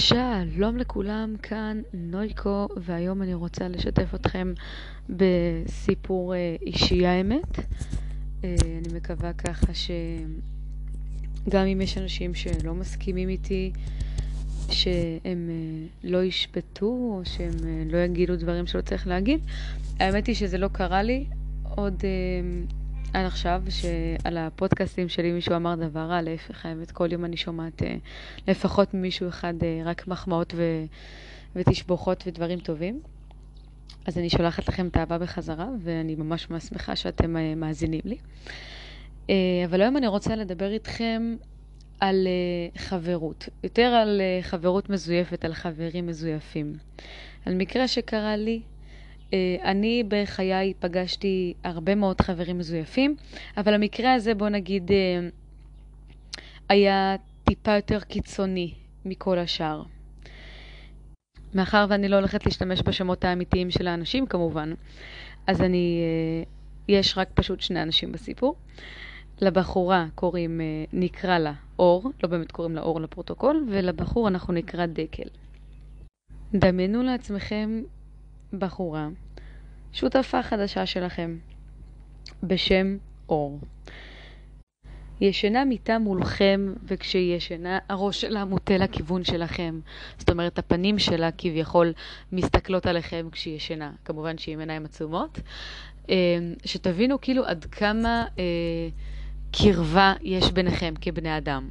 שלום לכולם, כאן נויקו, והיום אני רוצה לשתף אתכם בסיפור אה, אישי האמת. אה, אני מקווה ככה שגם אם יש אנשים שלא מסכימים איתי, שהם אה, לא ישפטו או שהם לא יגידו דברים שלא צריך להגיד. האמת היא שזה לא קרה לי עוד עד עכשיו, שעל הפודקאסטים שלי מישהו אמר דבר רע, להפך, האמת, כל יום אני שומעת אה, לפחות ממישהו אחד אה, רק מחמאות ו... ותשבוכות ודברים טובים. אז אני שולחת לכם את האהבה בחזרה, ואני ממש ממש שמחה שאתם אה, מאזינים לי. אבל היום אני רוצה לדבר איתכם על חברות, יותר על חברות מזויפת, על חברים מזויפים. על מקרה שקרה לי אני בחיי פגשתי הרבה מאוד חברים מזויפים, אבל המקרה הזה, בוא נגיד, אה, היה טיפה יותר קיצוני מכל השאר. מאחר ואני לא הולכת להשתמש בשמות האמיתיים של האנשים כמובן, אז אני, אה, יש רק פשוט שני אנשים בסיפור. לבחורה קוראים, נקרא לה אור, לא באמת קוראים לה אור לפרוטוקול, ולבחור אנחנו נקרא דקל. דמיינו לעצמכם בחורה, שותפה חדשה שלכם, בשם אור. ישנה מיטה מולכם, וכשהיא ישנה, הראש שלה מוטה לכיוון שלכם. זאת אומרת, הפנים שלה כביכול מסתכלות עליכם כשהיא ישנה. כמובן שהיא עם עיניים עצומות. אה, שתבינו כאילו עד כמה אה, קרבה יש ביניכם כבני אדם.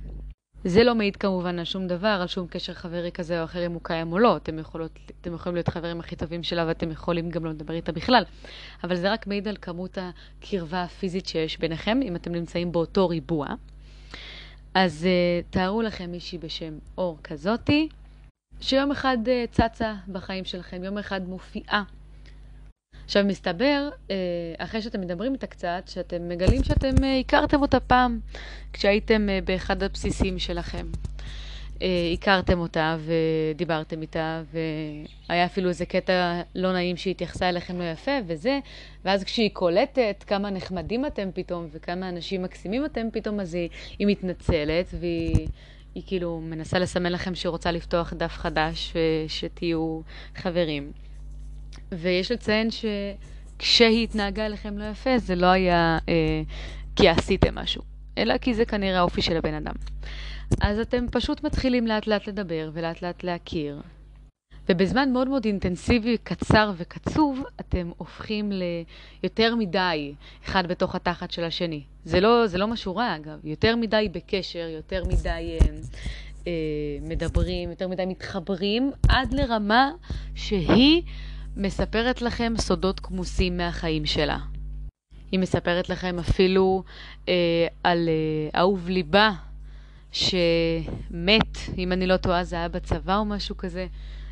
זה לא מעיד כמובן על שום דבר, על שום קשר חברי כזה או אחר אם הוא קיים או לא. אתם, יכולות, אתם יכולים להיות חברים הכי טובים שלה ואתם יכולים גם לא לדבר איתה בכלל. אבל זה רק מעיד על כמות הקרבה הפיזית שיש ביניכם, אם אתם נמצאים באותו ריבוע. אז uh, תארו לכם מישהי בשם אור כזאתי, שיום אחד uh, צצה בחיים שלכם, יום אחד מופיעה עכשיו, מסתבר, אה, אחרי שאתם מדברים איתה קצת, שאתם מגלים שאתם אה, הכרתם אותה פעם, כשהייתם אה, באחד הבסיסים שלכם. הכרתם אותה ודיברתם איתה, והיה אפילו איזה קטע לא נעים שהיא התייחסה אליכם לא יפה וזה, ואז כשהיא קולטת כמה נחמדים אתם פתאום וכמה אנשים מקסימים אתם פתאום, אז היא, היא מתנצלת והיא היא כאילו מנסה לסמן לכם שהיא רוצה לפתוח דף חדש ושתהיו חברים. ויש לציין שכשהיא התנהגה אליכם לא יפה, זה לא היה אה, כי עשיתם משהו, אלא כי זה כנראה האופי של הבן אדם. אז אתם פשוט מתחילים לאט לאט לדבר ולאט לאט להכיר. ובזמן מאוד מאוד אינטנסיבי, קצר וקצוב, אתם הופכים ליותר מדי אחד בתוך התחת של השני. זה לא, זה לא משהו רע, אגב. יותר מדי בקשר, יותר מדי אה, אה, מדברים, יותר מדי מתחברים, עד לרמה שהיא מספרת לכם סודות כמוסים מהחיים שלה. היא מספרת לכם אפילו אה, על אה, אהוב ליבה שמת, אם אני לא טועה זה היה בצבא או משהו כזה,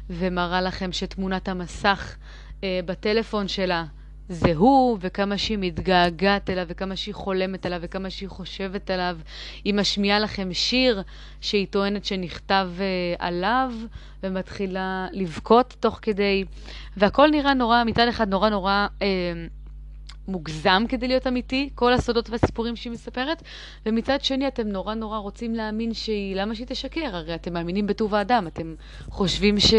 ומראה לכם שתמונת המסך אה, בטלפון שלה זה הוא, וכמה שהיא מתגעגעת אליו, וכמה שהיא חולמת עליו, וכמה שהיא חושבת עליו. היא משמיעה לכם שיר שהיא טוענת שנכתב uh, עליו, ומתחילה לבכות תוך כדי. והכל נראה נורא, מצד אחד נורא נורא uh, מוגזם כדי להיות אמיתי, כל הסודות והסיפורים שהיא מספרת, ומצד שני אתם נורא נורא רוצים להאמין שהיא, למה שהיא תשקר? הרי אתם מאמינים בטוב האדם, אתם חושבים ש...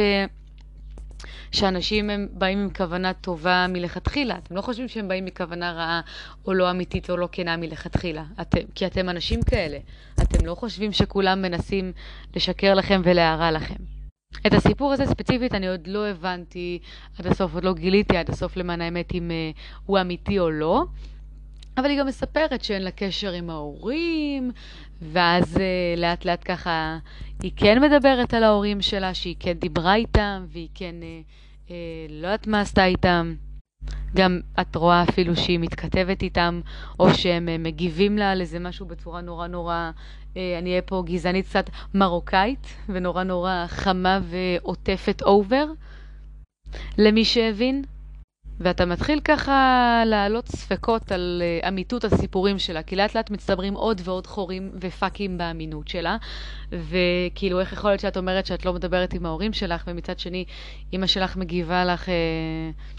שאנשים הם באים עם כוונה טובה מלכתחילה. אתם לא חושבים שהם באים מכוונה רעה או לא אמיתית או לא כנה מלכתחילה, אתם, כי אתם אנשים כאלה. אתם לא חושבים שכולם מנסים לשקר לכם ולהרע לכם. את הסיפור הזה ספציפית אני עוד לא הבנתי עד הסוף, עוד לא גיליתי עד הסוף למען האמת אם uh, הוא אמיתי או לא. אבל היא גם מספרת שאין לה קשר עם ההורים, ואז uh, לאט לאט ככה היא כן מדברת על ההורים שלה, שהיא כן דיברה איתם, והיא כן uh, uh, לא יודעת מה עשתה איתם. גם את רואה אפילו שהיא מתכתבת איתם, או שהם מגיבים לה על איזה משהו בצורה נורא נורא, אני אהיה פה גזענית קצת מרוקאית, ונורא נורא חמה ועוטפת אובר, למי שהבין. ואתה מתחיל ככה להעלות ספקות על uh, אמיתות הסיפורים שלה, כי לאט לאט מצטברים עוד ועוד חורים ופאקים באמינות שלה, וכאילו איך יכול להיות שאת אומרת שאת לא מדברת עם ההורים שלך, ומצד שני אמא שלך מגיבה לך uh,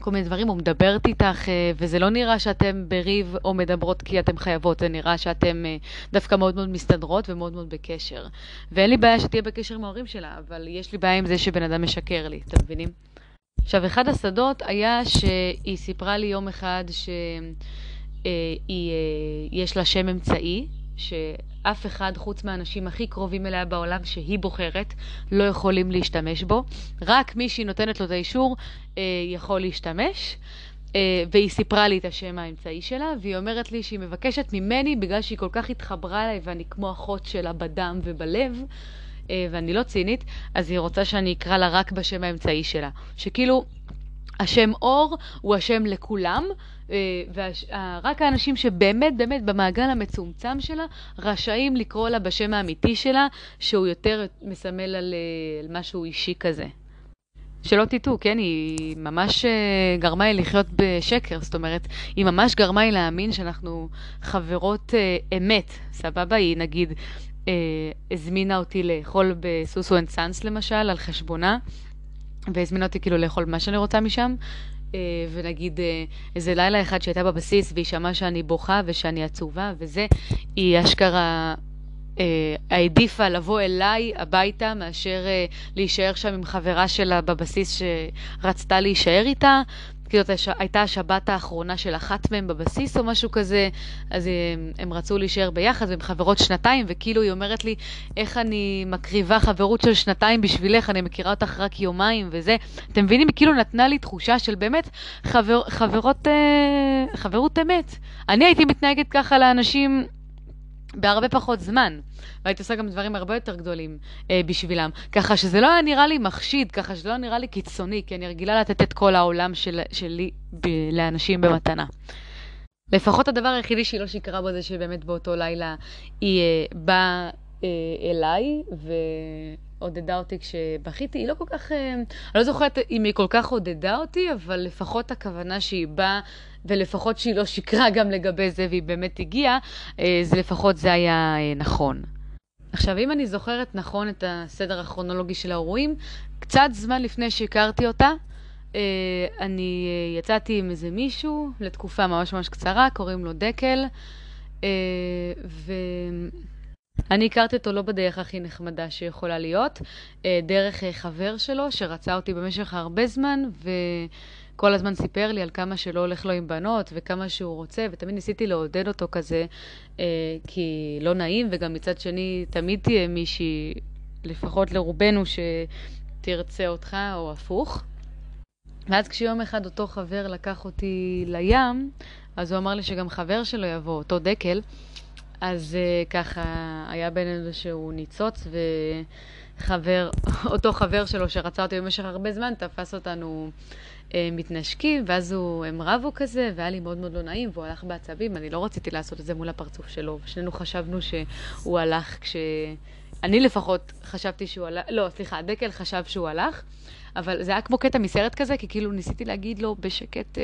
כל מיני דברים, הוא מדברת איתך, אה, וזה לא נראה שאתם בריב או מדברות כי אתם חייבות, זה נראה שאתם אה, דווקא מאוד מאוד מסתדרות ומאוד מאוד בקשר. ואין לי בעיה שתהיה בקשר עם ההורים שלה, אבל יש לי בעיה עם זה שבן אדם משקר לי, אתם מבינים? עכשיו, אחד השדות היה שהיא סיפרה לי יום אחד שיש לה שם אמצעי, שאף אחד חוץ מהאנשים הכי קרובים אליה בעולם שהיא בוחרת לא יכולים להשתמש בו. רק מי שהיא נותנת לו את האישור אה, יכול להשתמש. אה, והיא סיפרה לי את השם האמצעי שלה, והיא אומרת לי שהיא מבקשת ממני, בגלל שהיא כל כך התחברה אליי ואני כמו אחות שלה בדם ובלב, אה, ואני לא צינית, אז היא רוצה שאני אקרא לה רק בשם האמצעי שלה. שכאילו, השם אור הוא השם לכולם, ורק האנשים שבאמת באמת במעגל המצומצם שלה רשאים לקרוא לה בשם האמיתי שלה, שהוא יותר מסמל על, על משהו אישי כזה. שלא תטעו, כן, היא ממש גרמה לי לחיות בשקר, זאת אומרת, היא ממש גרמה לי להאמין שאנחנו חברות אמת, סבבה? היא נגיד אה, הזמינה אותי לאכול בסוסו אנד סאנס למשל, על חשבונה, והזמינה אותי כאילו לאכול מה שאני רוצה משם, אה, ונגיד אה, איזה לילה אחד שהייתה בבסיס והיא שמעה שאני בוכה ושאני עצובה וזה, היא אשכרה אה, העדיפה לבוא אליי הביתה מאשר להישאר שם עם חברה שלה בבסיס שרצתה להישאר איתה. כאילו זאת הייתה השבת האחרונה של אחת מהם בבסיס או משהו כזה, אז הם, הם רצו להישאר ביחד והם חברות שנתיים, וכאילו היא אומרת לי, איך אני מקריבה חברות של שנתיים בשבילך, אני מכירה אותך רק יומיים וזה. אתם מבינים? היא כאילו נתנה לי תחושה של באמת חבר, חברות, אה, חברות אמת. אני הייתי מתנהגת ככה לאנשים בהרבה פחות זמן, והייתי עושה גם דברים הרבה יותר גדולים אה, בשבילם. ככה שזה לא היה נראה לי מחשיד, ככה שזה לא נראה לי קיצוני, כי אני רגילה לתת את כל העולם של, שלי ב, לאנשים במתנה. לפחות הדבר היחידי שהיא לא שיקרה בו זה שבאמת באותו לילה היא אה, באה אה, אליי ועודדה אותי כשבכיתי. היא לא כל כך, אה, אני לא זוכרת אם היא כל כך עודדה אותי, אבל לפחות הכוונה שהיא באה ולפחות שהיא לא שיקרה גם לגבי זה והיא באמת הגיעה, אה, זה לפחות זה היה אה, נכון. עכשיו, אם אני זוכרת נכון את הסדר הכרונולוגי של האירועים, קצת זמן לפני שהכרתי אותה, אה, אני יצאתי עם איזה מישהו לתקופה ממש ממש קצרה, קוראים לו דקל, ואני הכרתי אותו לא בדרך הכי נחמדה שיכולה להיות, דרך חבר שלו שרצה אותי במשך הרבה זמן, ו... כל הזמן סיפר לי על כמה שלא הולך לו עם בנות וכמה שהוא רוצה, ותמיד ניסיתי לעודד אותו כזה, אה, כי לא נעים, וגם מצד שני, תמיד תהיה מישהי, לפחות לרובנו, שתרצה אותך, או הפוך. ואז כשיום אחד אותו חבר לקח אותי לים, אז הוא אמר לי שגם חבר שלו יבוא, אותו דקל, אז uh, ככה היה בינינו שהוא ניצוץ, וחבר, אותו חבר שלו שרצה אותי במשך הרבה זמן, תפס אותנו אה, מתנשקים, ואז הוא, הם רבו כזה, והיה לי מאוד מאוד לא נעים, והוא הלך בעצבים, אני לא רציתי לעשות את זה מול הפרצוף שלו, ושנינו חשבנו שהוא הלך כש... אני לפחות חשבתי שהוא הלך, לא, סליחה, דקל חשב שהוא הלך, אבל זה היה כמו קטע מסרט כזה, כי כאילו ניסיתי להגיד לו בשקט, אה,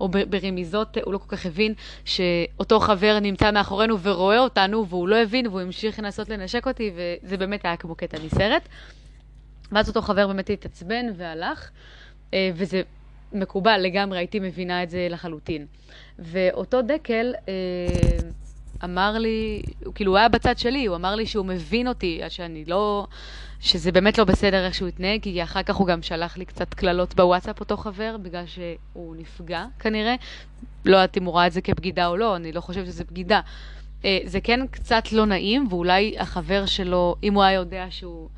או ברמיזות, הוא לא כל כך הבין שאותו חבר נמצא מאחורינו ורואה אותנו, והוא לא הבין, והוא המשיך לנסות לנשק אותי, וזה באמת היה כמו קטע מסרט. ואז אותו חבר באמת התעצבן והלך. אה, וזה מקובל לגמרי, הייתי מבינה את זה לחלוטין. ואותו דקל אה, אמר לי, כאילו הוא היה בצד שלי, הוא אמר לי שהוא מבין אותי, שאני לא, שזה באמת לא בסדר איך שהוא התנהג, כי אחר כך הוא גם שלח לי קצת קללות בוואטסאפ, אותו חבר, בגלל שהוא נפגע כנראה. לא יודעת אם הוא ראה את זה כבגידה או לא, אני לא חושבת שזה בגידה. אה, זה כן קצת לא נעים, ואולי החבר שלו, אם הוא היה יודע שהוא...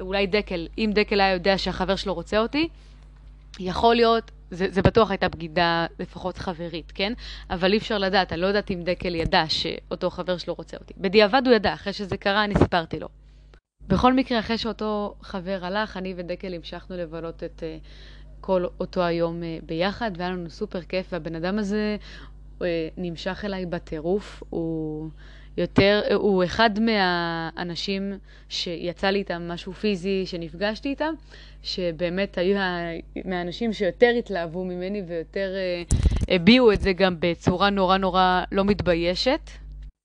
אולי דקל, אם דקל היה יודע שהחבר שלו רוצה אותי, יכול להיות, זה, זה בטוח הייתה בגידה לפחות חברית, כן? אבל אי אפשר לדעת, אני לא יודעת אם דקל ידע שאותו חבר שלו רוצה אותי. בדיעבד הוא ידע, אחרי שזה קרה אני סיפרתי לו. בכל מקרה, אחרי שאותו חבר הלך, אני ודקל המשכנו לבלות את uh, כל אותו היום uh, ביחד, והיה לנו סופר כיף, והבן אדם הזה uh, נמשך אליי בטירוף. הוא... יותר, הוא אחד מהאנשים שיצא לי איתם משהו פיזי, שנפגשתי איתם, שבאמת היו מהאנשים שיותר התלהבו ממני ויותר uh, הביעו את זה גם בצורה נורא נורא לא מתביישת.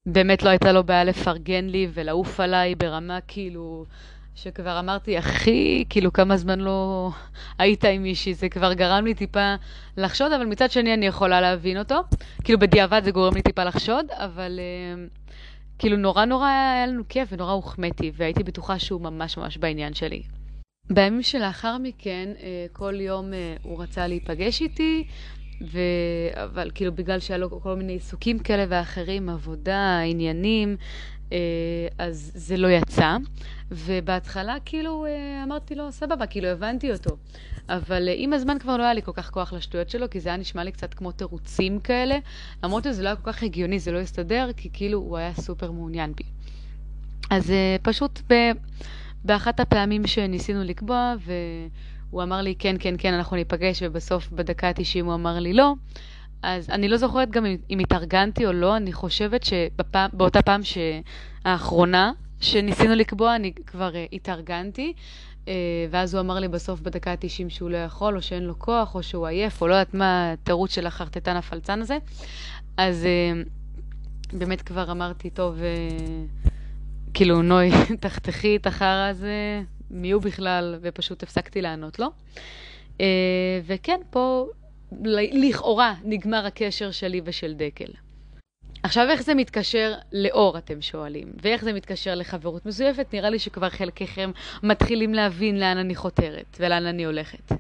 באמת לא הייתה לו בעיה לפרגן לי ולעוף עליי ברמה כאילו שכבר אמרתי, הכי, כאילו, כמה זמן לא היית עם מישהי, זה כבר גרם לי טיפה לחשוד, אבל מצד שני אני יכולה להבין אותו. כאילו, בדיעבד זה גורם לי טיפה לחשוד, אבל אה, כאילו, נורא נורא היה לנו כיף ונורא הוחמאתי, והייתי בטוחה שהוא ממש ממש בעניין שלי. בימים שלאחר מכן, אה, כל יום אה, הוא רצה להיפגש איתי, ו... אבל כאילו בגלל שהיה לו כל מיני עיסוקים כאלה ואחרים, עבודה, עניינים, אה, אז זה לא יצא. ובהתחלה כאילו אמרתי לו, סבבה, כאילו הבנתי אותו. אבל עם הזמן כבר לא היה לי כל כך כוח לשטויות שלו, כי זה היה נשמע לי קצת כמו תירוצים כאלה, למרות שזה לא היה כל כך הגיוני, זה לא הסתדר, כי כאילו הוא היה סופר מעוניין בי. אז פשוט ב... באחת הפעמים שניסינו לקבוע, והוא אמר לי, כן, כן, כן, אנחנו ניפגש, ובסוף בדקה ה-90 הוא אמר לי לא. אז אני לא זוכרת גם אם התארגנתי או לא, אני חושבת שבאותה פעם האחרונה שניסינו לקבוע, אני כבר uh, התארגנתי, uh, ואז הוא אמר לי בסוף בדקה ה-90 שהוא לא יכול, או שאין לו כוח, או שהוא עייף, או לא יודעת מה התירוץ של החרטטן הפלצן הזה. אז uh, באמת כבר אמרתי, טוב, uh, כאילו, נוי, תחתכי את החרא הזה, מי הוא בכלל, ופשוט הפסקתי לענות לו. וכן, פה לכאורה נגמר הקשר שלי ושל דקל. עכשיו, איך זה מתקשר לאור, אתם שואלים? ואיך זה מתקשר לחברות מזויפת? נראה לי שכבר חלקכם מתחילים להבין לאן אני חותרת ולאן אני הולכת.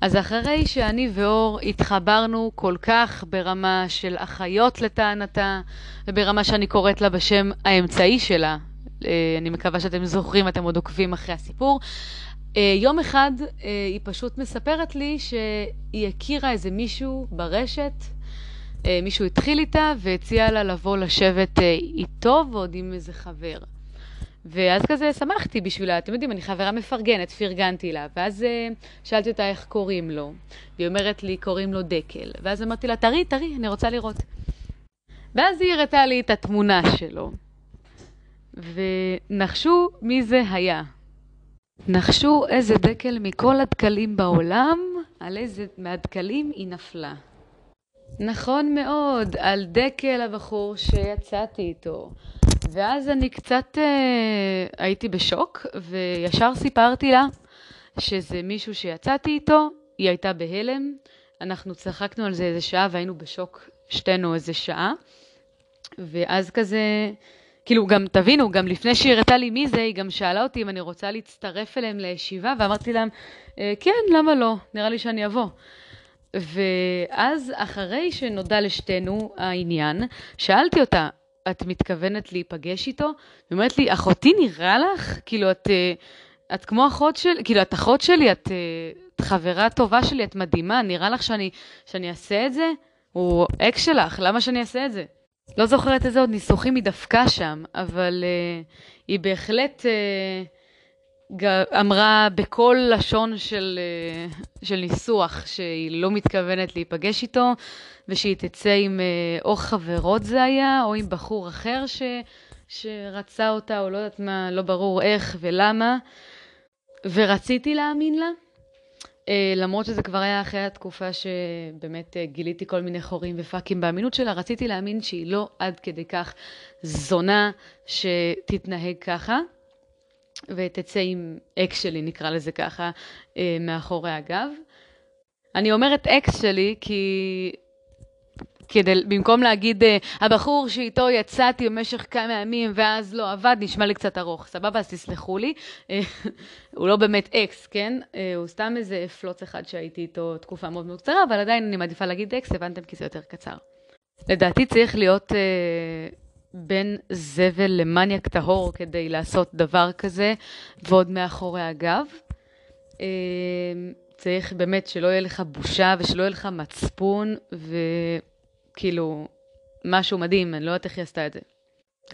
אז אחרי שאני ואור התחברנו כל כך ברמה של אחיות לטענתה, וברמה שאני קוראת לה בשם האמצעי שלה, אה, אני מקווה שאתם זוכרים, אתם עוד עוקבים אחרי הסיפור, אה, יום אחד אה, היא פשוט מספרת לי שהיא הכירה איזה מישהו ברשת, מישהו התחיל איתה והציע לה לבוא לשבת איתו ועוד עם איזה חבר. ואז כזה שמחתי בשבילה, אתם יודעים, אני חברה מפרגנת, פרגנתי לה, ואז uh, שאלתי אותה איך קוראים לו, והיא אומרת לי, קוראים לו דקל, ואז אמרתי לה, תראי, תראי, אני רוצה לראות. ואז היא הראתה לי את התמונה שלו, ונחשו מי זה היה. נחשו איזה דקל מכל הדקלים בעולם, על איזה מהדקלים היא נפלה. נכון מאוד, על דקל הבחור שיצאתי איתו. ואז אני קצת אה, הייתי בשוק, וישר סיפרתי לה שזה מישהו שיצאתי איתו, היא הייתה בהלם, אנחנו צחקנו על זה איזה שעה והיינו בשוק שתינו איזה שעה, ואז כזה, כאילו גם תבינו, גם לפני שהיא הראתה לי מי זה, היא גם שאלה אותי אם אני רוצה להצטרף אליהם לישיבה, ואמרתי להם, אה, כן, למה לא, נראה לי שאני אבוא. ואז אחרי שנודע לשתינו העניין, שאלתי אותה, את מתכוונת להיפגש איתו? היא אומרת לי, אחותי נראה לך? כאילו, את, אה, את כמו אחות שלי, כאילו, את אחות שלי, את, אה, את חברה טובה שלי, את מדהימה, נראה לך שאני, שאני אעשה את זה? הוא אקס שלך, למה שאני אעשה את זה? לא זוכרת איזה עוד ניסוחים היא דפקה שם, אבל uh, היא בהחלט uh, אמרה בכל לשון של, uh, של ניסוח שהיא לא מתכוונת להיפגש איתו, ושהיא תצא עם אה, או חברות זה היה, או עם בחור אחר ש, שרצה אותה, או לא יודעת מה, לא ברור איך ולמה. ורציתי להאמין לה, אה, למרות שזה כבר היה אחרי התקופה שבאמת אה, גיליתי כל מיני חורים ופאקים באמינות שלה, רציתי להאמין שהיא לא עד כדי כך זונה שתתנהג ככה. ותצא עם אקס שלי, נקרא לזה ככה, מאחורי הגב. אני אומרת אקס שלי כי כדי, במקום להגיד, uh, הבחור שאיתו יצאתי במשך כמה ימים ואז לא עבד, נשמע לי קצת ארוך. סבבה, אז תסלחו לי. אה, הוא לא באמת אקס, כן? הוא סתם איזה פלוץ אחד שהייתי איתו תקופה מאוד מאוד קצרה, אבל עדיין אני מעדיפה להגיד אקס, הבנתם כי זה יותר קצר. לדעתי צריך להיות uh, בין זבל למניאק טהור כדי לעשות דבר כזה, ועוד מאחורי הגב. Uh, צריך באמת שלא יהיה לך בושה ושלא יהיה לך מצפון, ו... כאילו, משהו מדהים, אני לא יודעת איך היא עשתה את זה.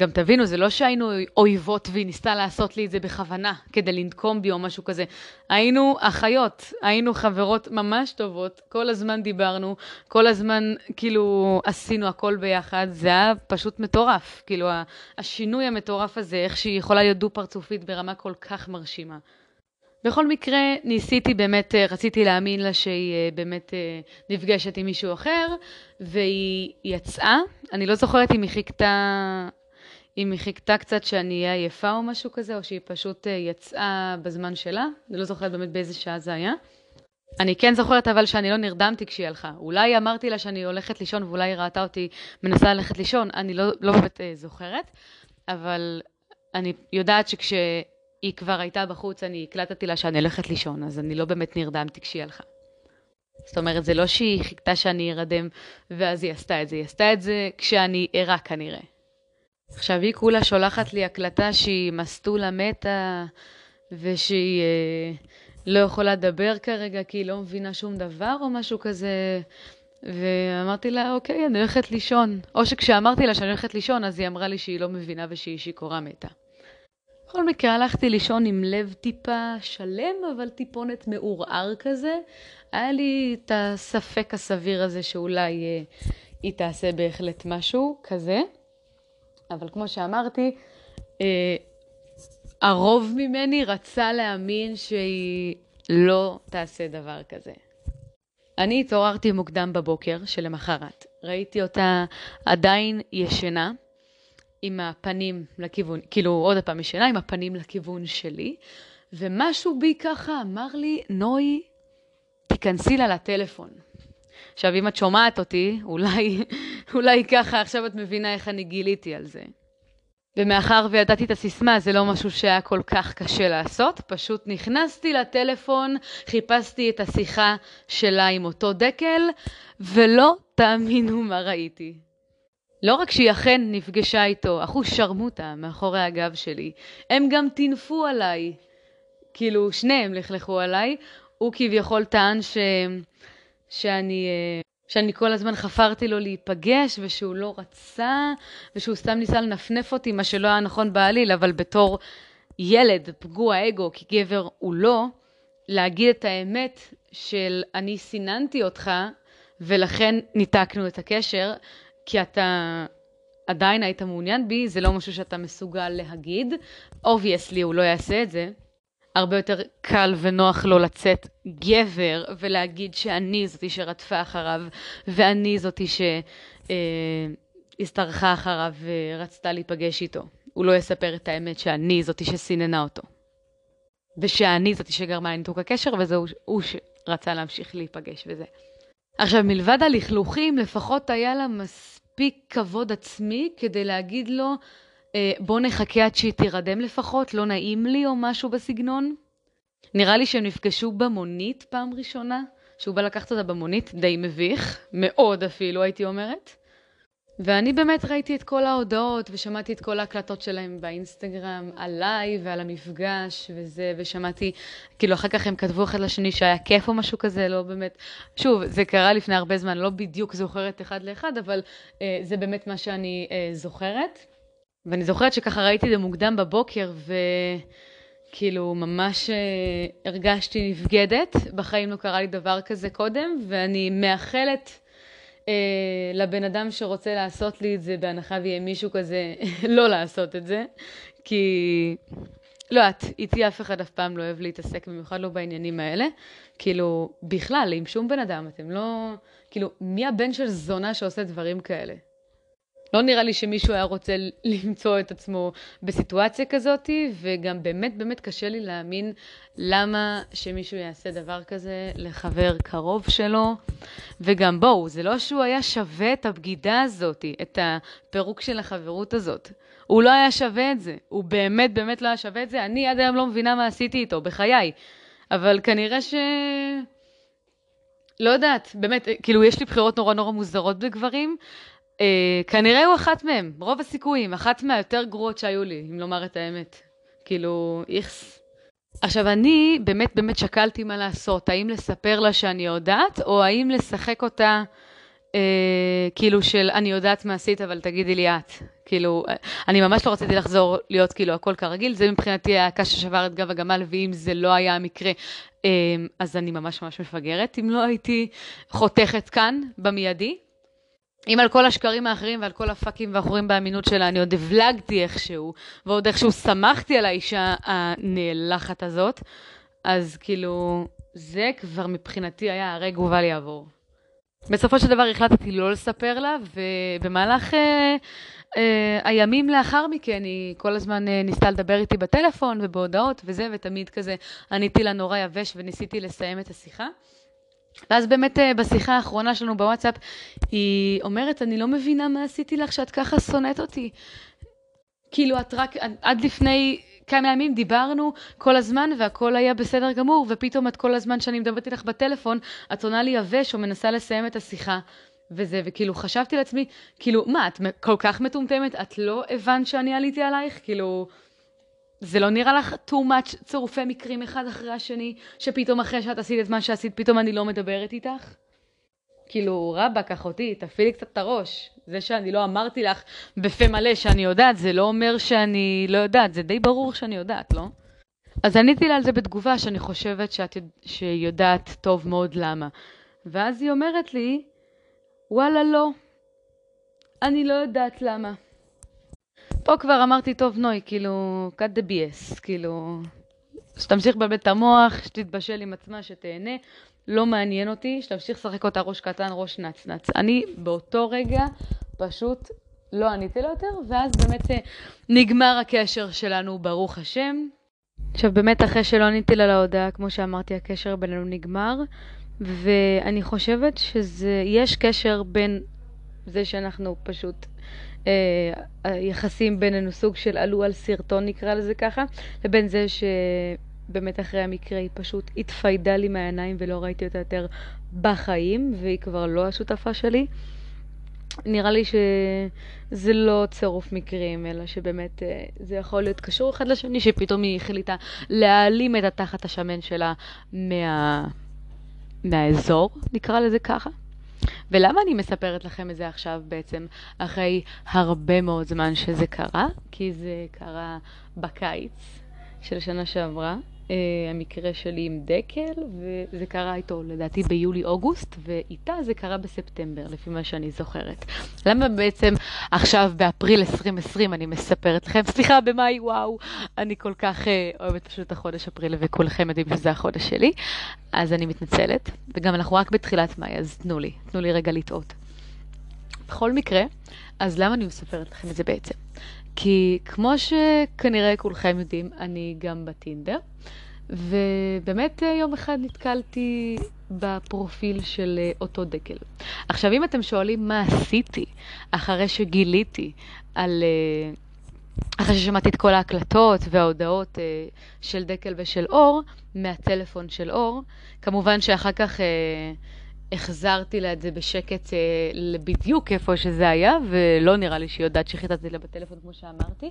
גם תבינו, זה לא שהיינו אויבות והיא ניסתה לעשות לי את זה בכוונה, כדי לנקום בי או משהו כזה. היינו אחיות, היינו חברות ממש טובות, כל הזמן דיברנו, כל הזמן כאילו עשינו הכל ביחד, זה היה פשוט מטורף. כאילו, השינוי המטורף הזה, איך שהיא יכולה להיות דו-פרצופית ברמה כל כך מרשימה. בכל מקרה, ניסיתי באמת, אה, רציתי להאמין לה שהיא אה, באמת אה, נפגשת עם מישהו אחר, והיא יצאה. אני לא זוכרת אם היא חיכתה, אם היא חיכתה קצת שאני אהיה עייפה או משהו כזה, או שהיא פשוט אה, יצאה בזמן שלה, אני לא זוכרת באמת באיזה שעה זה היה. אני כן זוכרת אבל שאני לא נרדמתי כשהיא הלכה. אולי אמרתי לה שאני הולכת לישון ואולי היא ראתה אותי מנסה ללכת לישון, אני לא, לא באמת אה, זוכרת, אבל אני יודעת שכשהיא כבר הייתה בחוץ, אני הקלטתי לה שאני הולכת לישון, אז אני לא באמת נרדמתי כשהיא הלכה. זאת אומרת, זה לא שהיא חיכתה שאני ארדם ואז היא עשתה את זה, היא עשתה את זה כשאני ערה כנראה. עכשיו היא כולה שולחת לי הקלטה שהיא מסטולה מתה ושהיא אה, לא יכולה לדבר כרגע כי היא לא מבינה שום דבר או משהו כזה. ואמרתי לה, אוקיי, אני הולכת לישון. או שכשאמרתי לה שאני הולכת לישון, אז היא אמרה לי שהיא לא מבינה ושהיא שיכורה מתה. בכל מקרה, הלכתי לישון עם לב טיפה שלם, אבל טיפונת מעורער כזה. היה לי את הספק הסביר הזה שאולי אה, היא תעשה בהחלט משהו כזה. אבל כמו שאמרתי, אה, הרוב ממני רצה להאמין שהיא לא תעשה דבר כזה. אני התעוררתי מוקדם בבוקר שלמחרת. ראיתי אותה עדיין ישנה, עם הפנים לכיוון, כאילו עוד פעם ישנה, עם הפנים לכיוון שלי, ומשהו בי ככה אמר לי, נוי, תיכנסי לה לטלפון. עכשיו, אם את שומעת אותי, אולי, אולי ככה עכשיו את מבינה איך אני גיליתי על זה. ומאחר וידעתי את הסיסמה, זה לא משהו שהיה כל כך קשה לעשות, פשוט נכנסתי לטלפון, חיפשתי את השיחה שלה עם אותו דקל, ולא תאמינו מה ראיתי. לא רק שהיא אכן נפגשה איתו, אחו שרמוטה מאחורי הגב שלי, הם גם טינפו עליי. כאילו, שניהם לכלכו עליי. הוא כביכול טען ש... שאני, אה, שאני כל הזמן חפרתי לו להיפגש ושהוא לא רצה ושהוא סתם ניסה לנפנף אותי, מה שלא היה נכון בעליל, אבל בתור ילד פגוע אגו, כי גבר הוא לא, להגיד את האמת של אני סיננתי אותך ולכן ניתקנו את הקשר, כי אתה עדיין היית מעוניין בי, זה לא משהו שאתה מסוגל להגיד. obviously הוא לא יעשה את זה. הרבה יותר קל ונוח לו לצאת גבר ולהגיד שאני זאתי שרדפה אחריו ואני זאתי שהשתרכה אה, אחריו ורצתה להיפגש איתו. הוא לא יספר את האמת שאני זאתי שסיננה אותו. ושאני זאתי שגרמה לניתוק הקשר וזה הוא שרצה להמשיך להיפגש וזה. עכשיו, מלבד הלכלוכים, לפחות היה לה מספיק כבוד עצמי כדי להגיד לו, בוא נחכה עד שהיא תירדם לפחות, לא נעים לי או משהו בסגנון. נראה לי שהם נפגשו במונית פעם ראשונה, שהוא בא לקחת אותה במונית, די מביך, מאוד אפילו הייתי אומרת. ואני באמת ראיתי את כל ההודעות ושמעתי את כל ההקלטות שלהם באינסטגרם עליי ועל המפגש וזה, ושמעתי, כאילו אחר כך הם כתבו אחד לשני שהיה כיף או משהו כזה, לא באמת, שוב, זה קרה לפני הרבה זמן, לא בדיוק זוכרת אחד לאחד, אבל אה, זה באמת מה שאני אה, זוכרת. ואני זוכרת שככה ראיתי את זה מוקדם בבוקר, וכאילו ממש אה, הרגשתי נבגדת, בחיים לא קרה לי דבר כזה קודם, ואני מאחלת אה, לבן אדם שרוצה לעשות לי את זה, בהנחה ויהיה מישהו כזה, לא לעשות את זה, כי... לא יודעת, איתי אף אחד אף פעם לא אוהב להתעסק, במיוחד לא בעניינים האלה. כאילו, בכלל, עם שום בן אדם, אתם לא... כאילו, מי הבן של זונה שעושה דברים כאלה? לא נראה לי שמישהו היה רוצה למצוא את עצמו בסיטואציה כזאת, וגם באמת באמת קשה לי להאמין למה שמישהו יעשה דבר כזה לחבר קרוב שלו. וגם בואו, זה לא שהוא היה שווה את הבגידה הזאת, את הפירוק של החברות הזאת. הוא לא היה שווה את זה. הוא באמת באמת לא היה שווה את זה. אני עד היום לא מבינה מה עשיתי איתו, בחיי. אבל כנראה ש... לא יודעת, באמת, כאילו, יש לי בחירות נורא נורא מוזרות בגברים, כנראה הוא אחת מהם, רוב הסיכויים, אחת מהיותר גרועות שהיו לי, אם לומר את האמת. כאילו, איכס. עכשיו, אני באמת באמת שקלתי מה לעשות, האם לספר לה שאני יודעת, או האם לשחק אותה, אה, כאילו של אני יודעת מה עשית, אבל תגידי לי את. כאילו, אני ממש לא רציתי לחזור להיות כאילו הכל כרגיל, זה מבחינתי היה הקש ששבר את גב הגמל, ואם זה לא היה המקרה, אה, אז אני ממש ממש מפגרת, אם לא הייתי חותכת כאן במיידי. אם על כל השקרים האחרים ועל כל הפאקים והחורים באמינות שלה אני עוד הבלגתי איכשהו, ועוד איכשהו שמחתי על האישה הנאלחת הזאת, אז כאילו, זה כבר מבחינתי היה הרג ובל יעבור. בסופו של דבר החלטתי לא לספר לה, ובמהלך uh, אה, הימים לאחר מכן היא כל הזמן אה, ניסתה לדבר איתי בטלפון ובהודעות וזה, ותמיד כזה עניתי לה נורא יבש וניסיתי לסיים את השיחה. ואז באמת אה, בשיחה האחרונה שלנו בוואטסאפ, היא אומרת, אני לא מבינה מה עשיתי לך שאת ככה שונאת אותי. כאילו, את רק, עד לפני כמה ימים דיברנו כל הזמן והכל היה בסדר גמור, ופתאום את כל הזמן שאני מדברת איתך בטלפון, את עונה לי יבש או מנסה לסיים את השיחה. וזה, וכאילו חשבתי לעצמי, כאילו, מה, את כל כך מטומטמת? את לא הבנת שאני עליתי עלייך? כאילו, זה לא נראה לך too much צירופי מקרים אחד אחרי השני, שפתאום אחרי שאת עשית את מה שעשית, פתאום אני לא מדברת איתך? כאילו, רבאק, אחותי, תפעילי קצת את הראש. זה שאני לא אמרתי לך בפה מלא שאני יודעת, זה לא אומר שאני לא יודעת, זה די ברור שאני יודעת, לא? אז עניתי לה על זה בתגובה שאני חושבת שאת יודעת טוב מאוד למה. ואז היא אומרת לי, וואלה לא, אני לא יודעת למה. פה כבר אמרתי, טוב, נוי, כאילו, cut the BS, כאילו, שתמשיך לבלבל את המוח, שתתבשל עם עצמה, שתהנה, לא מעניין אותי, שתמשיך לשחק אותה ראש קטן, ראש נצנץ. אני באותו רגע פשוט לא עניתי לו יותר, ואז באמת אה, נגמר הקשר שלנו, ברוך השם. עכשיו, באמת, אחרי שלא עניתי לה להודעה, כמו שאמרתי, הקשר בינינו נגמר, ואני חושבת שיש קשר בין זה שאנחנו פשוט היחסים בינינו סוג של עלו על סרטון נקרא לזה ככה, לבין זה שבאמת אחרי המקרה היא פשוט התפיידה לי מהעיניים ולא ראיתי אותה יותר בחיים, והיא כבר לא השותפה שלי. נראה לי שזה לא צירוף מקרים, אלא שבאמת אה, זה יכול להיות קשור אחד לשני, שפתאום היא החליטה להעלים את התחת השמן שלה מה... מהאזור, נקרא לזה ככה. ולמה אני מספרת לכם את זה עכשיו בעצם, אחרי הרבה מאוד זמן שזה קרה? כי זה קרה בקיץ של שנה שעברה, המקרה שלי עם דקל, וזה קרה איתו לדעתי ביולי-אוגוסט, ואיתה זה קרה בספטמבר, לפי מה שאני זוכרת. למה בעצם עכשיו באפריל 2020 אני מספרת לכם, סליחה, במאי, וואו, אני כל כך uh, אוהבת פשוט את החודש אפריל, וכולכם יודעים שזה החודש שלי, אז אני מתנצלת, וגם אנחנו רק בתחילת מאי, אז תנו לי, תנו לי רגע לטעות. בכל מקרה, אז למה אני מספרת לכם את זה בעצם? כי כמו שכנראה כולכם יודעים, אני גם בטינדר, ובאמת אה, יום אחד נתקלתי בפרופיל של אה, אותו דקל. עכשיו, אם אתם שואלים מה עשיתי אחרי שגיליתי על... אה, אחרי ששמעתי את כל ההקלטות וההודעות של דקל ושל אור, מהטלפון של אור, כמובן שאחר כך החזרתי לה את זה בשקט אה, בדיוק איפה שזה היה, ולא נראה לי שהיא יודעת שחיטטתי לה בטלפון כמו שאמרתי.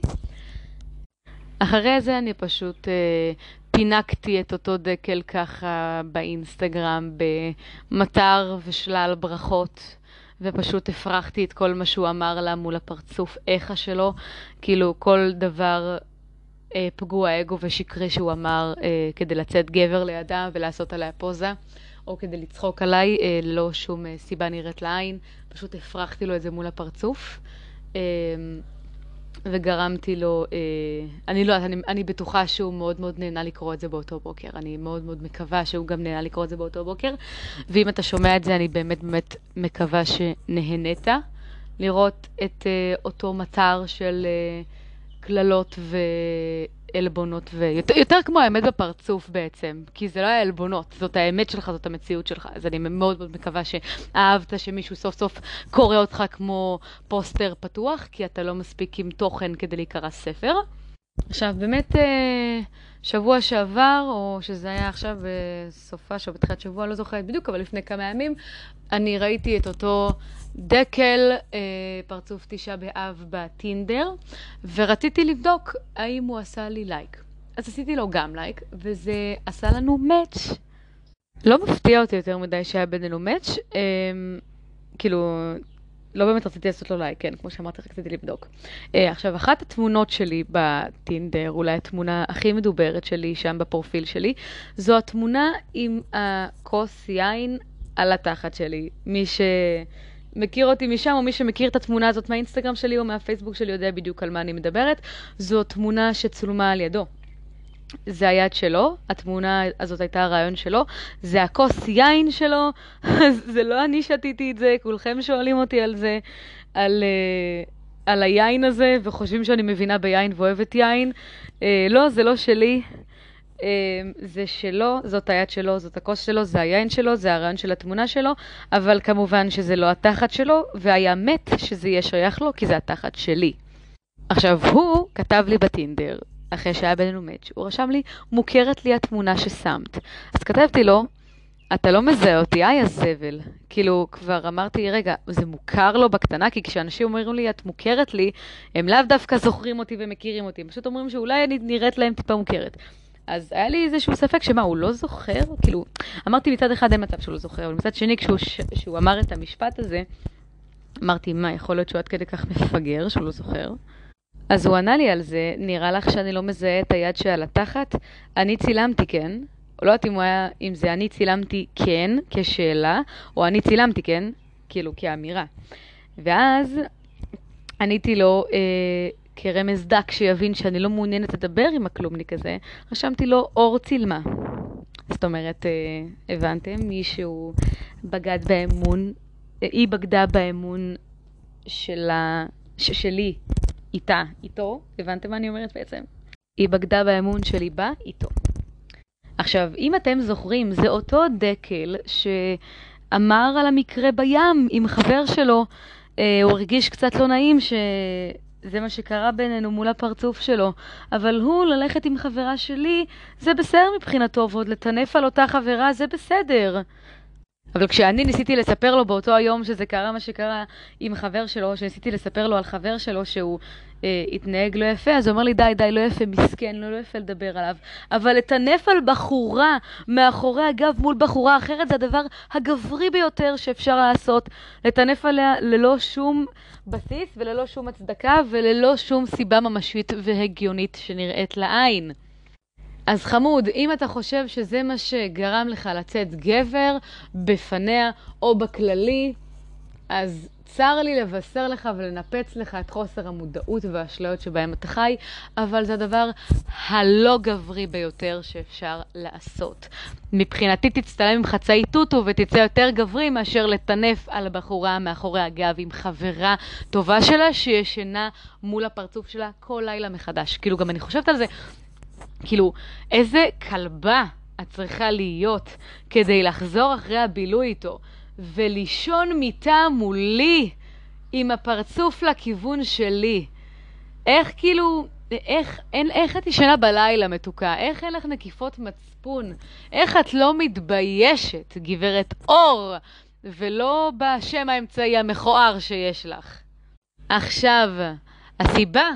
אחרי זה אני פשוט אה, פינקתי את אותו דקל ככה באינסטגרם במטר ושלל ברכות. ופשוט הפרחתי את כל מה שהוא אמר לה מול הפרצוף איכה שלו, כאילו כל דבר אה, פגוע אגו ושקרי שהוא אמר אה, כדי לצאת גבר לידה ולעשות עליה פוזה. או כדי לצחוק עליי, אה, ללא שום אה, סיבה נראית לעין. פשוט הפרחתי לו את זה מול הפרצוף. אה, וגרמתי לו, אה, אני לא יודעת, אני, אני בטוחה שהוא מאוד מאוד נהנה לקרוא את זה באותו בוקר. אני מאוד מאוד מקווה שהוא גם נהנה לקרוא את זה באותו בוקר. ואם אתה שומע את זה, אני באמת באמת מקווה שנהנית לראות את אה, אותו מטר של אה, קללות ו... עלבונות, ויותר כמו האמת בפרצוף בעצם, כי זה לא היה עלבונות, זאת האמת שלך, זאת המציאות שלך. אז אני מאוד מאוד מקווה שאהבת שמישהו סוף סוף קורא אותך כמו פוסטר פתוח, כי אתה לא מספיק עם תוכן כדי להיקרא ספר. עכשיו, באמת, אה, שבוע שעבר, או שזה היה עכשיו בסופה של בתחילת שבוע, לא זוכרת בדיוק, אבל לפני כמה ימים, אני ראיתי את אותו דקל, אה, פרצוף תשעה באב בטינדר, ורציתי לבדוק האם הוא עשה לי לייק. אז עשיתי לו גם לייק, וזה עשה לנו מאץ'. לא מפתיע אותי יותר מדי שהיה בינינו מאץ', אה, כאילו, לא באמת רציתי לעשות לו לייק, כן, כמו שאמרתי, רציתי לבדוק. Uh, עכשיו, אחת התמונות שלי בטינדר, אולי התמונה הכי מדוברת שלי שם בפרופיל שלי, זו התמונה עם הכוס יין על התחת שלי. מי שמכיר אותי משם, או מי שמכיר את התמונה הזאת מהאינסטגרם שלי או מהפייסבוק שלי, יודע בדיוק על מה אני מדברת. זו תמונה שצולמה על ידו. זה היד שלו, התמונה הזאת הייתה הרעיון שלו, זה הכוס יין שלו, זה לא אני שתיתי את זה, כולכם שואלים אותי על זה, על, uh, על היין הזה וחושבים שאני מבינה ביין ואוהבת יין. אה, לא, זה לא שלי. אה, זה שלו, זאת היד שלו, זאת הכוס שלו, זה היין שלו, זה הרעיון של התמונה שלו, אבל כמובן שזה לא התחת שלו, והיה מת שזה יהיה שייך לו, כי זה התחת שלי. עכשיו, הוא כתב לי בטינדר, אחרי שהיה בינינו מאץ', הוא רשם לי, מוכרת לי התמונה ששמת. אז כתבתי לו, אתה לא מזהה אותי, היי הזבל. כאילו, כבר אמרתי, רגע, זה מוכר לו בקטנה? כי כשאנשים אומרים לי, את מוכרת לי, הם לאו דווקא זוכרים אותי ומכירים אותי, הם פשוט אומרים שאולי אני נראית להם טיפה מוכרת. אז היה לי איזשהו ספק שמה, הוא לא זוכר? כאילו, אמרתי מצד אחד אין מצב שהוא לא זוכר, אבל מצד שני, כשהוא ש... אמר את המשפט הזה, אמרתי, מה, יכול להיות שהוא עד כדי כך מפגר, שהוא לא זוכר? אז הוא ענה לי על זה, נראה לך שאני לא מזהה את היד שעל התחת? אני צילמתי, כן? לא יודעת אם, היה, אם זה אני צילמתי כן, כשאלה, או אני צילמתי כן, כאילו כאמירה. ואז עניתי לו, אה, כרמז דק שיבין שאני לא מעוניינת לדבר עם הכלומניק הזה, רשמתי לו אור צילמה. זאת אומרת, אה, הבנתם? מישהו בגד באמון, אה, היא בגדה באמון שלה, ש, שלי, איתה, איתו, הבנתם מה אני אומרת בעצם? היא בגדה באמון שלי בה, איתו. עכשיו, אם אתם זוכרים, זה אותו דקל שאמר על המקרה בים עם חבר שלו, אה, הוא הרגיש קצת לא נעים שזה מה שקרה בינינו מול הפרצוף שלו, אבל הוא, ללכת עם חברה שלי, זה בסדר מבחינתו, ועוד לטנף על אותה חברה, זה בסדר. אבל כשאני ניסיתי לספר לו באותו היום שזה קרה מה שקרה עם חבר שלו, שניסיתי לספר לו על חבר שלו שהוא אה, התנהג לא יפה, אז הוא אומר לי, די, די, לא יפה, מסכן, לא, לא יפה לדבר עליו. אבל לטנף על בחורה מאחורי הגב מול בחורה אחרת זה הדבר הגברי ביותר שאפשר לעשות. לטנף עליה ללא שום בסיס וללא שום הצדקה וללא שום סיבה ממשית והגיונית שנראית לעין. אז חמוד, אם אתה חושב שזה מה שגרם לך לצאת גבר בפניה או בכללי, אז צר לי לבשר לך ולנפץ לך את חוסר המודעות והאשליות שבהם אתה חי, אבל זה הדבר הלא גברי ביותר שאפשר לעשות. מבחינתי תצטלם עם חצאי טוטו ותצא יותר גברי מאשר לטנף על בחורה מאחורי הגב עם חברה טובה שלה שישנה מול הפרצוף שלה כל לילה מחדש. כאילו, גם אני חושבת על זה, כאילו, איזה כלבה את צריכה להיות כדי לחזור אחרי הבילוי איתו ולישון מיטה מולי עם הפרצוף לכיוון שלי. איך כאילו, איך, אין, איך את ישנה בלילה, מתוקה? איך אין לך נקיפות מצפון? איך את לא מתביישת, גברת אור, ולא בשם האמצעי המכוער שיש לך? עכשיו, הסיבה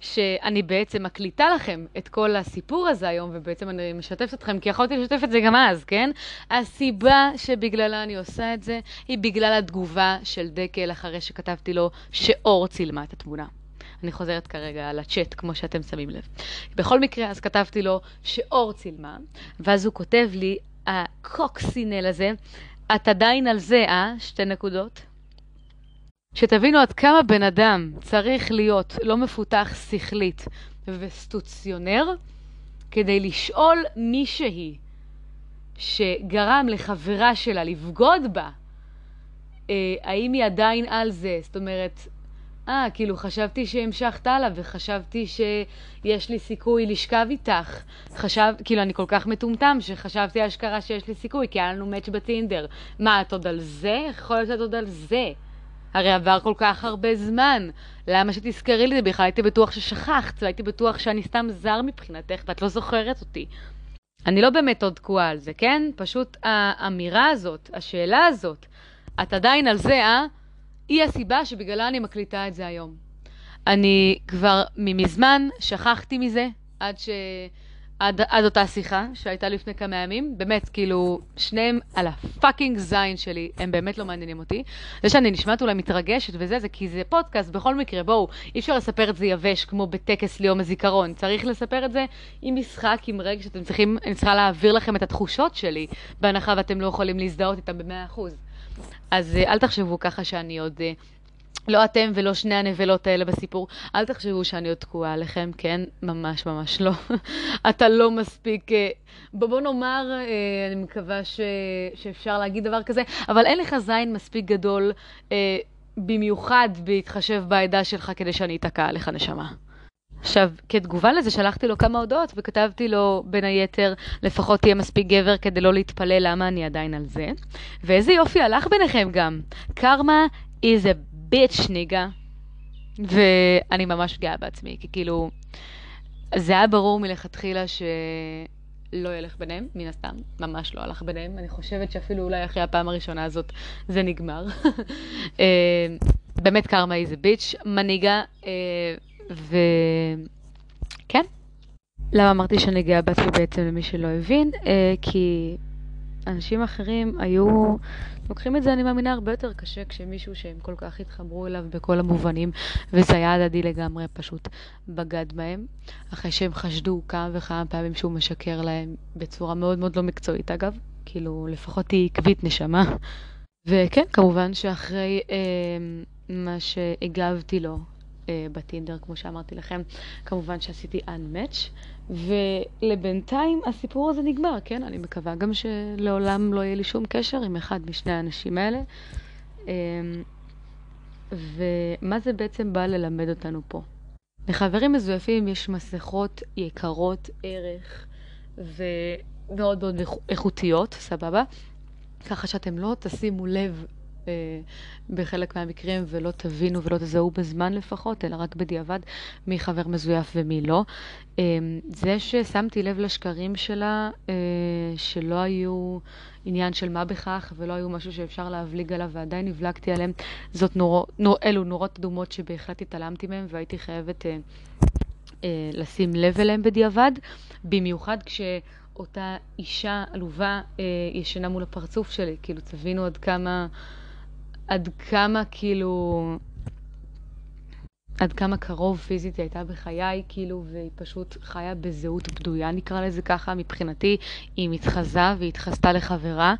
שאני בעצם מקליטה לכם את כל הסיפור הזה היום, ובעצם אני משתפת אתכם, כי יכולתי לשתף את זה גם אז, כן? הסיבה שבגללה אני עושה את זה, היא בגלל התגובה של דקל אחרי שכתבתי לו שאור צילמה את התמונה. אני חוזרת כרגע לצ'אט, כמו שאתם שמים לב. בכל מקרה, אז כתבתי לו שאור צילמה, ואז הוא כותב לי, הקוקסינל הזה, את עדיין על זה, אה? שתי נקודות. שתבינו עד כמה בן אדם צריך להיות לא מפותח שכלית וסטוציונר כדי לשאול מישהי שגרם לחברה שלה לבגוד בה, אה, האם היא עדיין על זה? זאת אומרת, אה, כאילו חשבתי שהמשכת הלאה וחשבתי שיש לי סיכוי לשכב איתך. חשב, כאילו אני כל כך מטומטם שחשבתי אשכרה שיש לי סיכוי כי היה לנו מאץ' בטינדר. מה, את עוד על זה? יכול להיות שאת עוד על זה? הרי עבר כל כך הרבה זמן. למה שתזכרי לי זה בכלל? הייתי בטוח ששכחת, והייתי בטוח שאני סתם זר מבחינתך ואת לא זוכרת אותי. אני לא באמת עוד תקועה על זה, כן? פשוט האמירה הזאת, השאלה הזאת, את עדיין על זה, אה? היא הסיבה שבגללה אני מקליטה את זה היום. אני כבר ממזמן שכחתי מזה, עד ש... עד, עד אותה שיחה שהייתה לפני כמה ימים, באמת, כאילו, שניהם על הפאקינג זין שלי, הם באמת לא מעניינים אותי. זה שאני נשמעת אולי מתרגשת וזה, זה כי זה פודקאסט, בכל מקרה, בואו, אי אפשר לספר את זה יבש כמו בטקס ליום הזיכרון. צריך לספר את זה עם משחק, עם רגע שאתם צריכים, אני צריכה להעביר לכם את התחושות שלי, בהנחה ואתם לא יכולים להזדהות איתם ב-100%. אז אה, אל תחשבו ככה שאני עוד אה, לא אתם ולא שני הנבלות האלה בסיפור, אל תחשבו שאני עוד תקועה עליכם, כן? ממש ממש לא. אתה לא מספיק... אה, בוא, נאמר, אה, אני מקווה ש, שאפשר להגיד דבר כזה, אבל אין לך זין מספיק גדול אה, במיוחד בהתחשב בעדה שלך כדי שאני אתקע עליך נשמה. עכשיו, כתגובה לזה שלחתי לו כמה הודעות וכתבתי לו בין היתר, לפחות תהיה מספיק גבר כדי לא להתפלא למה אני עדיין על זה. ואיזה יופי הלך ביניכם גם. קרמה is a bitch ניגה. ואני ממש גאה בעצמי, כי כאילו, זה היה ברור מלכתחילה שלא ילך ביניהם, מן הסתם, ממש לא הלך ביניהם. אני חושבת שאפילו אולי אחרי הפעם הראשונה הזאת זה נגמר. אה, באמת קרמה a bitch, מנהיגה. אה, וכן. למה אמרתי שאני גאה בעצמי בעצם למי שלא הבין? אה, כי אנשים אחרים היו לוקחים את זה, אני מאמינה, הרבה יותר קשה כשמישהו שהם כל כך התחברו אליו בכל המובנים, וזה היה הדדי לגמרי, פשוט בגד בהם, אחרי שהם חשדו כמה וכמה פעמים שהוא משקר להם בצורה מאוד מאוד לא מקצועית, אגב. כאילו, לפחות תהיי עקבית נשמה. וכן, כמובן שאחרי אה, מה שהגבתי לו אה, בטינדר, כמו שאמרתי לכם. כמובן שעשיתי Unmatch, ולבינתיים הסיפור הזה נגמר, כן? אני מקווה גם שלעולם לא יהיה לי שום קשר עם אחד משני האנשים האלה. אה, ומה זה בעצם בא ללמד אותנו פה? לחברים מזויפים יש מסכות יקרות ערך ומאוד מאוד איכותיות, סבבה? ככה שאתם לא תשימו לב בחלק מהמקרים ולא תבינו ולא תזהו בזמן לפחות, אלא רק בדיעבד מי חבר מזויף ומי לא. אה, זה ששמתי לב לשקרים שלה, אה, שלא היו עניין של מה בכך ולא היו משהו שאפשר להבליג עליו ועדיין הבלגתי עליהם, זאת נור, נור, אלו נורות אדומות שבהחלט התעלמתי מהם והייתי חייבת אה, אה, לשים לב אליהם בדיעבד, במיוחד כש... אותה אישה עלובה אה, ישנה מול הפרצוף שלי, כאילו תבינו עד כמה עד כמה כאילו... עד כמה קרוב פיזית היא הייתה בחיי, כאילו, והיא פשוט חיה בזהות בדויה, נקרא לזה ככה, מבחינתי. היא מתחזה והיא התחזתה לחברה,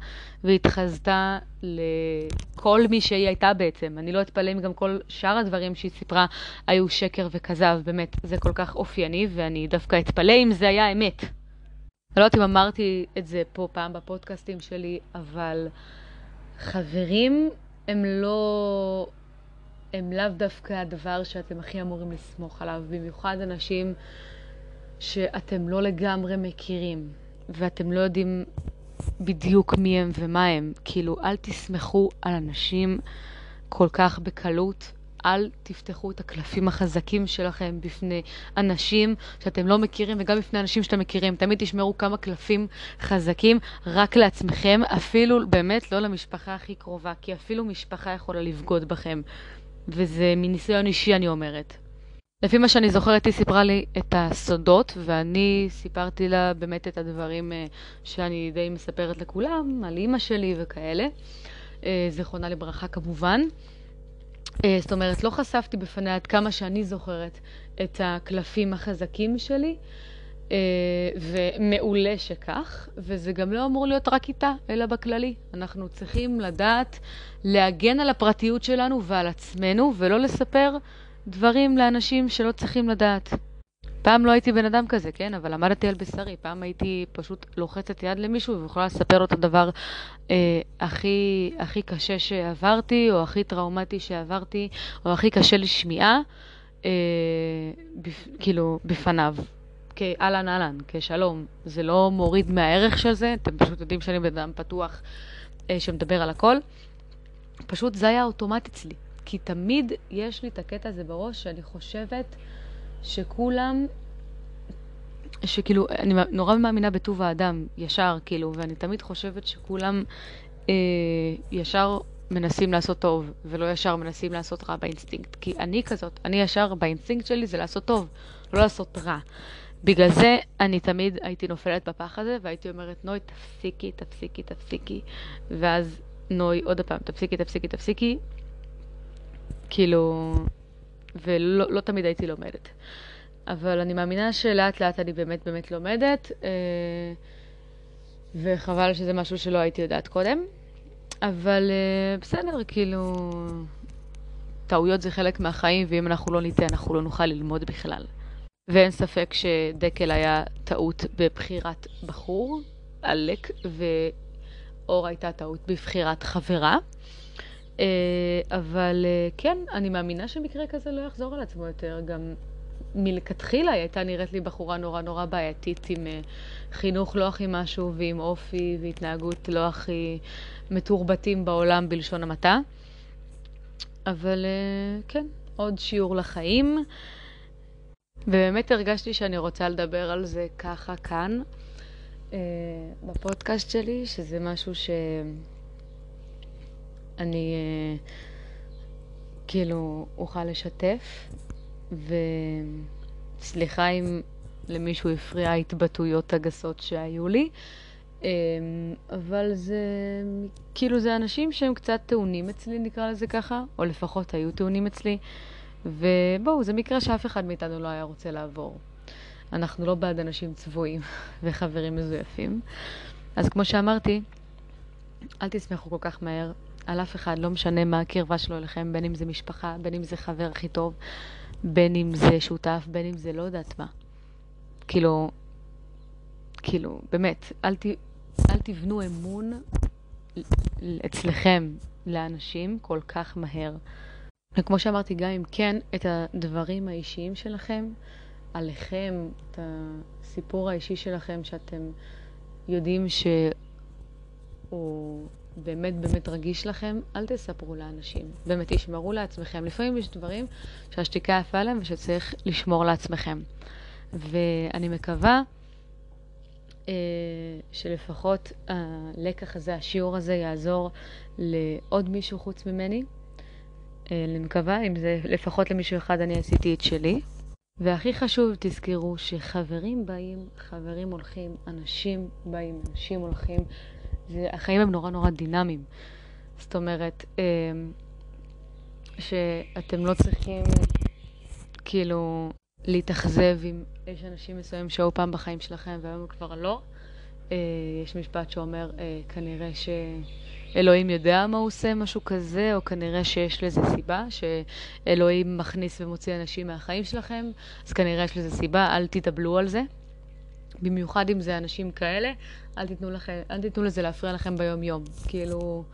והיא התחזתה לכל מי שהיא הייתה בעצם. אני לא אתפלא אם גם כל שאר הדברים שהיא סיפרה היו שקר וכזב, באמת, זה כל כך אופייני, ואני דווקא אתפלא אם זה היה אמת. אני לא יודעת אם אמרתי את זה פה פעם בפודקאסטים שלי, אבל חברים הם לא... הם לאו דווקא הדבר שאתם הכי אמורים לסמוך עליו, במיוחד אנשים שאתם לא לגמרי מכירים, ואתם לא יודעים בדיוק מי הם ומה הם. כאילו, אל תסמכו על אנשים כל כך בקלות. אל תפתחו את הקלפים החזקים שלכם בפני אנשים שאתם לא מכירים וגם בפני אנשים שאתם מכירים. תמיד תשמרו כמה קלפים חזקים רק לעצמכם, אפילו באמת לא למשפחה הכי קרובה, כי אפילו משפחה יכולה לבגוד בכם. וזה מניסיון אישי אני אומרת. לפי מה שאני זוכרת, היא סיפרה לי את הסודות, ואני סיפרתי לה באמת את הדברים אה, שאני די מספרת לכולם, על אימא שלי וכאלה. אה, זיכרונה לברכה כמובן. אה, זאת אומרת, לא חשפתי בפניה עד כמה שאני זוכרת את הקלפים החזקים שלי, אה, ומעולה שכך, וזה גם לא אמור להיות רק איתה, אלא בכללי. אנחנו צריכים לדעת להגן על הפרטיות שלנו ועל עצמנו, ולא לספר דברים לאנשים שלא צריכים לדעת. פעם לא הייתי בן אדם כזה, כן? אבל למדתי על בשרי. פעם הייתי פשוט לוחצת יד למישהו ויכולה לספר לו את הדבר אה, הכי, הכי קשה שעברתי, או הכי טראומטי שעברתי, או הכי קשה לשמיעה, אה, בפ, כאילו, בפניו. כאהלן אהלן, כשלום. זה לא מוריד מהערך של זה, אתם פשוט יודעים שאני בן אדם פתוח אה, שמדבר על הכל. פשוט זה היה אוטומט אצלי. כי תמיד יש לי את הקטע הזה בראש שאני חושבת... שכולם, שכאילו, אני נורא מאמינה בטוב האדם, ישר, כאילו, ואני תמיד חושבת שכולם אה, ישר מנסים לעשות טוב, ולא ישר מנסים לעשות רע באינסטינקט. כי אני כזאת, אני ישר באינסטינקט שלי זה לעשות טוב, לא לעשות רע. בגלל זה אני תמיד הייתי נופלת בפח הזה, והייתי אומרת, נוי, תפסיקי, תפסיקי, תפסיקי. ואז נוי, עוד פעם, תפסיקי, תפסיקי, תפסיקי. כאילו, ולא לא תמיד הייתי לומדת. אבל אני מאמינה שלאט לאט אני באמת באמת לומדת, אה, וחבל שזה משהו שלא הייתי יודעת קודם. אבל אה, בסדר, כאילו, טעויות זה חלק מהחיים, ואם אנחנו לא ניתן, אנחנו לא נוכל ללמוד בכלל. ואין ספק שדקל היה טעות בבחירת בחור, עלק, ואור הייתה טעות בבחירת חברה. אבל כן, אני מאמינה שמקרה כזה לא יחזור על עצמו יותר. גם מלכתחילה היא הייתה נראית לי בחורה נורא נורא בעייתית עם חינוך לא הכי משהו ועם אופי והתנהגות לא הכי מתורבתים בעולם בלשון המעטה. אבל כן, עוד שיעור לחיים. ובאמת הרגשתי שאני רוצה לדבר על זה ככה כאן, אה, בפודקאסט שלי, שזה משהו שאני אה, כאילו אוכל לשתף, וסליחה אם למישהו הפריע ההתבטאויות הגסות שהיו לי. אה, אבל זה, כאילו זה אנשים שהם קצת טעונים אצלי, נקרא לזה ככה, או לפחות היו טעונים אצלי. ובואו, זה מקרה שאף אחד מאיתנו לא היה רוצה לעבור. אנחנו לא בעד אנשים צבועים וחברים מזויפים. אז כמו שאמרתי, אל תשמחו כל כך מהר על אף אחד, לא משנה מה הקרבה שלו אליכם, בין אם זה משפחה, בין אם זה חבר הכי טוב, בין אם זה שותף, בין אם זה לא יודעת מה. כאילו, כאילו, באמת, אל, ת, אל תבנו אמון אצלכם לאנשים כל כך מהר. וכמו שאמרתי, גם אם כן, את הדברים האישיים שלכם, עליכם, את הסיפור האישי שלכם, שאתם יודעים שהוא באמת באמת רגיש לכם, אל תספרו לאנשים. באמת, תשמרו לעצמכם. לפעמים יש דברים שהשתיקה יפה להם ושצריך לשמור לעצמכם. ואני מקווה אה, שלפחות הלקח הזה, השיעור הזה, יעזור לעוד מישהו חוץ ממני. אה, אני מקווה, אם זה לפחות למישהו אחד אני עשיתי את שלי. והכי חשוב, תזכרו שחברים באים, חברים הולכים, אנשים באים, אנשים הולכים. זה, החיים הם נורא נורא דינמיים. זאת אומרת, אה, שאתם לא צריכים כאילו להתאכזב אם יש אנשים מסוימים שהיו פעם בחיים שלכם והיום כבר לא. אה, יש משפט שאומר, כנראה ש... אלוהים יודע מה הוא עושה, משהו כזה, או כנראה שיש לזה סיבה, שאלוהים מכניס ומוציא אנשים מהחיים שלכם, אז כנראה יש לזה סיבה, אל תתאבלו על זה. במיוחד אם זה אנשים כאלה, אל תיתנו, לכם, אל תיתנו לזה להפריע לכם ביום-יום. כאילו,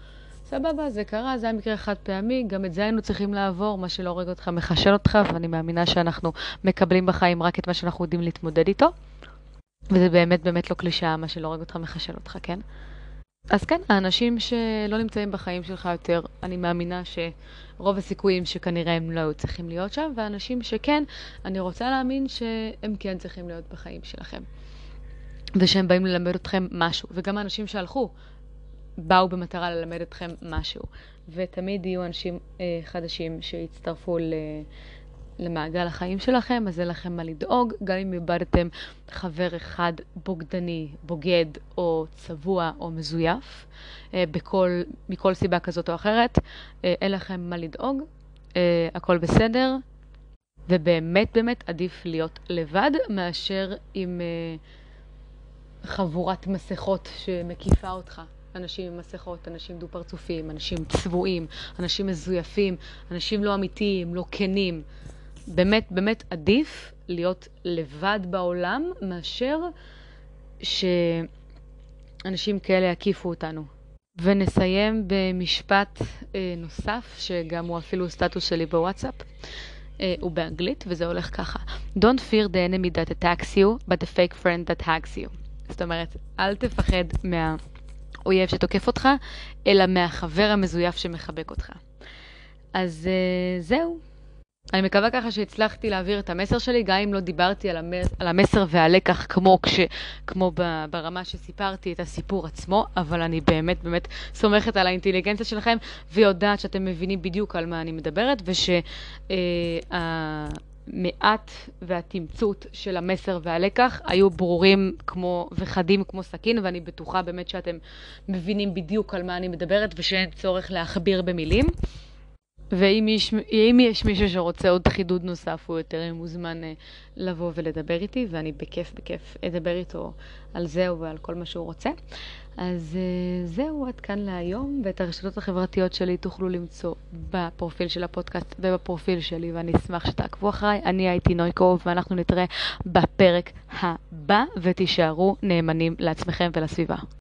סבבה, זה קרה, זה היה מקרה חד פעמי, גם את זה היינו צריכים לעבור, מה שלא הורג אותך מחשל אותך, ואני מאמינה שאנחנו מקבלים בחיים רק את מה שאנחנו יודעים להתמודד איתו. וזה באמת באמת לא קלישאה, מה שלא הורג אותך מחשל אותך, כן? אז כן, האנשים שלא נמצאים בחיים שלך יותר, אני מאמינה שרוב הסיכויים שכנראה הם לא היו צריכים להיות שם, ואנשים שכן, אני רוצה להאמין שהם כן צריכים להיות בחיים שלכם. ושהם באים ללמד אתכם משהו. וגם האנשים שהלכו באו במטרה ללמד אתכם משהו. ותמיד יהיו אנשים אה, חדשים שיצטרפו ל... למעגל החיים שלכם, אז אין לכם מה לדאוג, גם אם איבדתם חבר אחד בוגדני, בוגד או צבוע או מזויף, אה, בכל, מכל סיבה כזאת או אחרת, אה, אין לכם מה לדאוג, אה, הכל בסדר, ובאמת באמת עדיף להיות לבד מאשר עם חבורת מסכות שמקיפה אותך. אנשים עם מסכות, אנשים דו-פרצופיים, אנשים צבועים, אנשים מזויפים, אנשים לא אמיתיים, לא כנים. באמת, באמת עדיף להיות לבד בעולם מאשר שאנשים כאלה יקיפו אותנו. ונסיים במשפט אה, נוסף, שגם הוא אפילו סטטוס שלי בוואטסאפ. אה, הוא באנגלית, וזה הולך ככה: Don't fear the enemy that attacks you, but the fake friend that hugs you. זאת אומרת, אל תפחד מהאויב שתוקף אותך, אלא מהחבר המזויף שמחבק אותך. אז אה, זהו. אני מקווה ככה שהצלחתי להעביר את המסר שלי, גם אם לא דיברתי על, המס, על המסר והלקח כמו, כש, כמו ב, ברמה שסיפרתי את הסיפור עצמו, אבל אני באמת באמת סומכת על האינטליגנציה שלכם ויודעת שאתם מבינים בדיוק על מה אני מדברת, ושהמעט אה, והתמצות של המסר והלקח היו ברורים כמו, וחדים כמו סכין, ואני בטוחה באמת שאתם מבינים בדיוק על מה אני מדברת ושאין צורך להכביר במילים. ואם יש, יש מישהו שרוצה עוד חידוד נוסף, הוא יותר מוזמן אה, לבוא ולדבר איתי, ואני בכיף בכיף אדבר איתו על זה ועל כל מה שהוא רוצה. אז אה, זהו, עד כאן להיום, ואת הרשתות החברתיות שלי תוכלו למצוא בפרופיל של הפודקאסט ובפרופיל שלי, ואני אשמח שתעקבו אחריי. אני הייתי נויקוב, ואנחנו נתראה בפרק הבא, ותישארו נאמנים לעצמכם ולסביבה.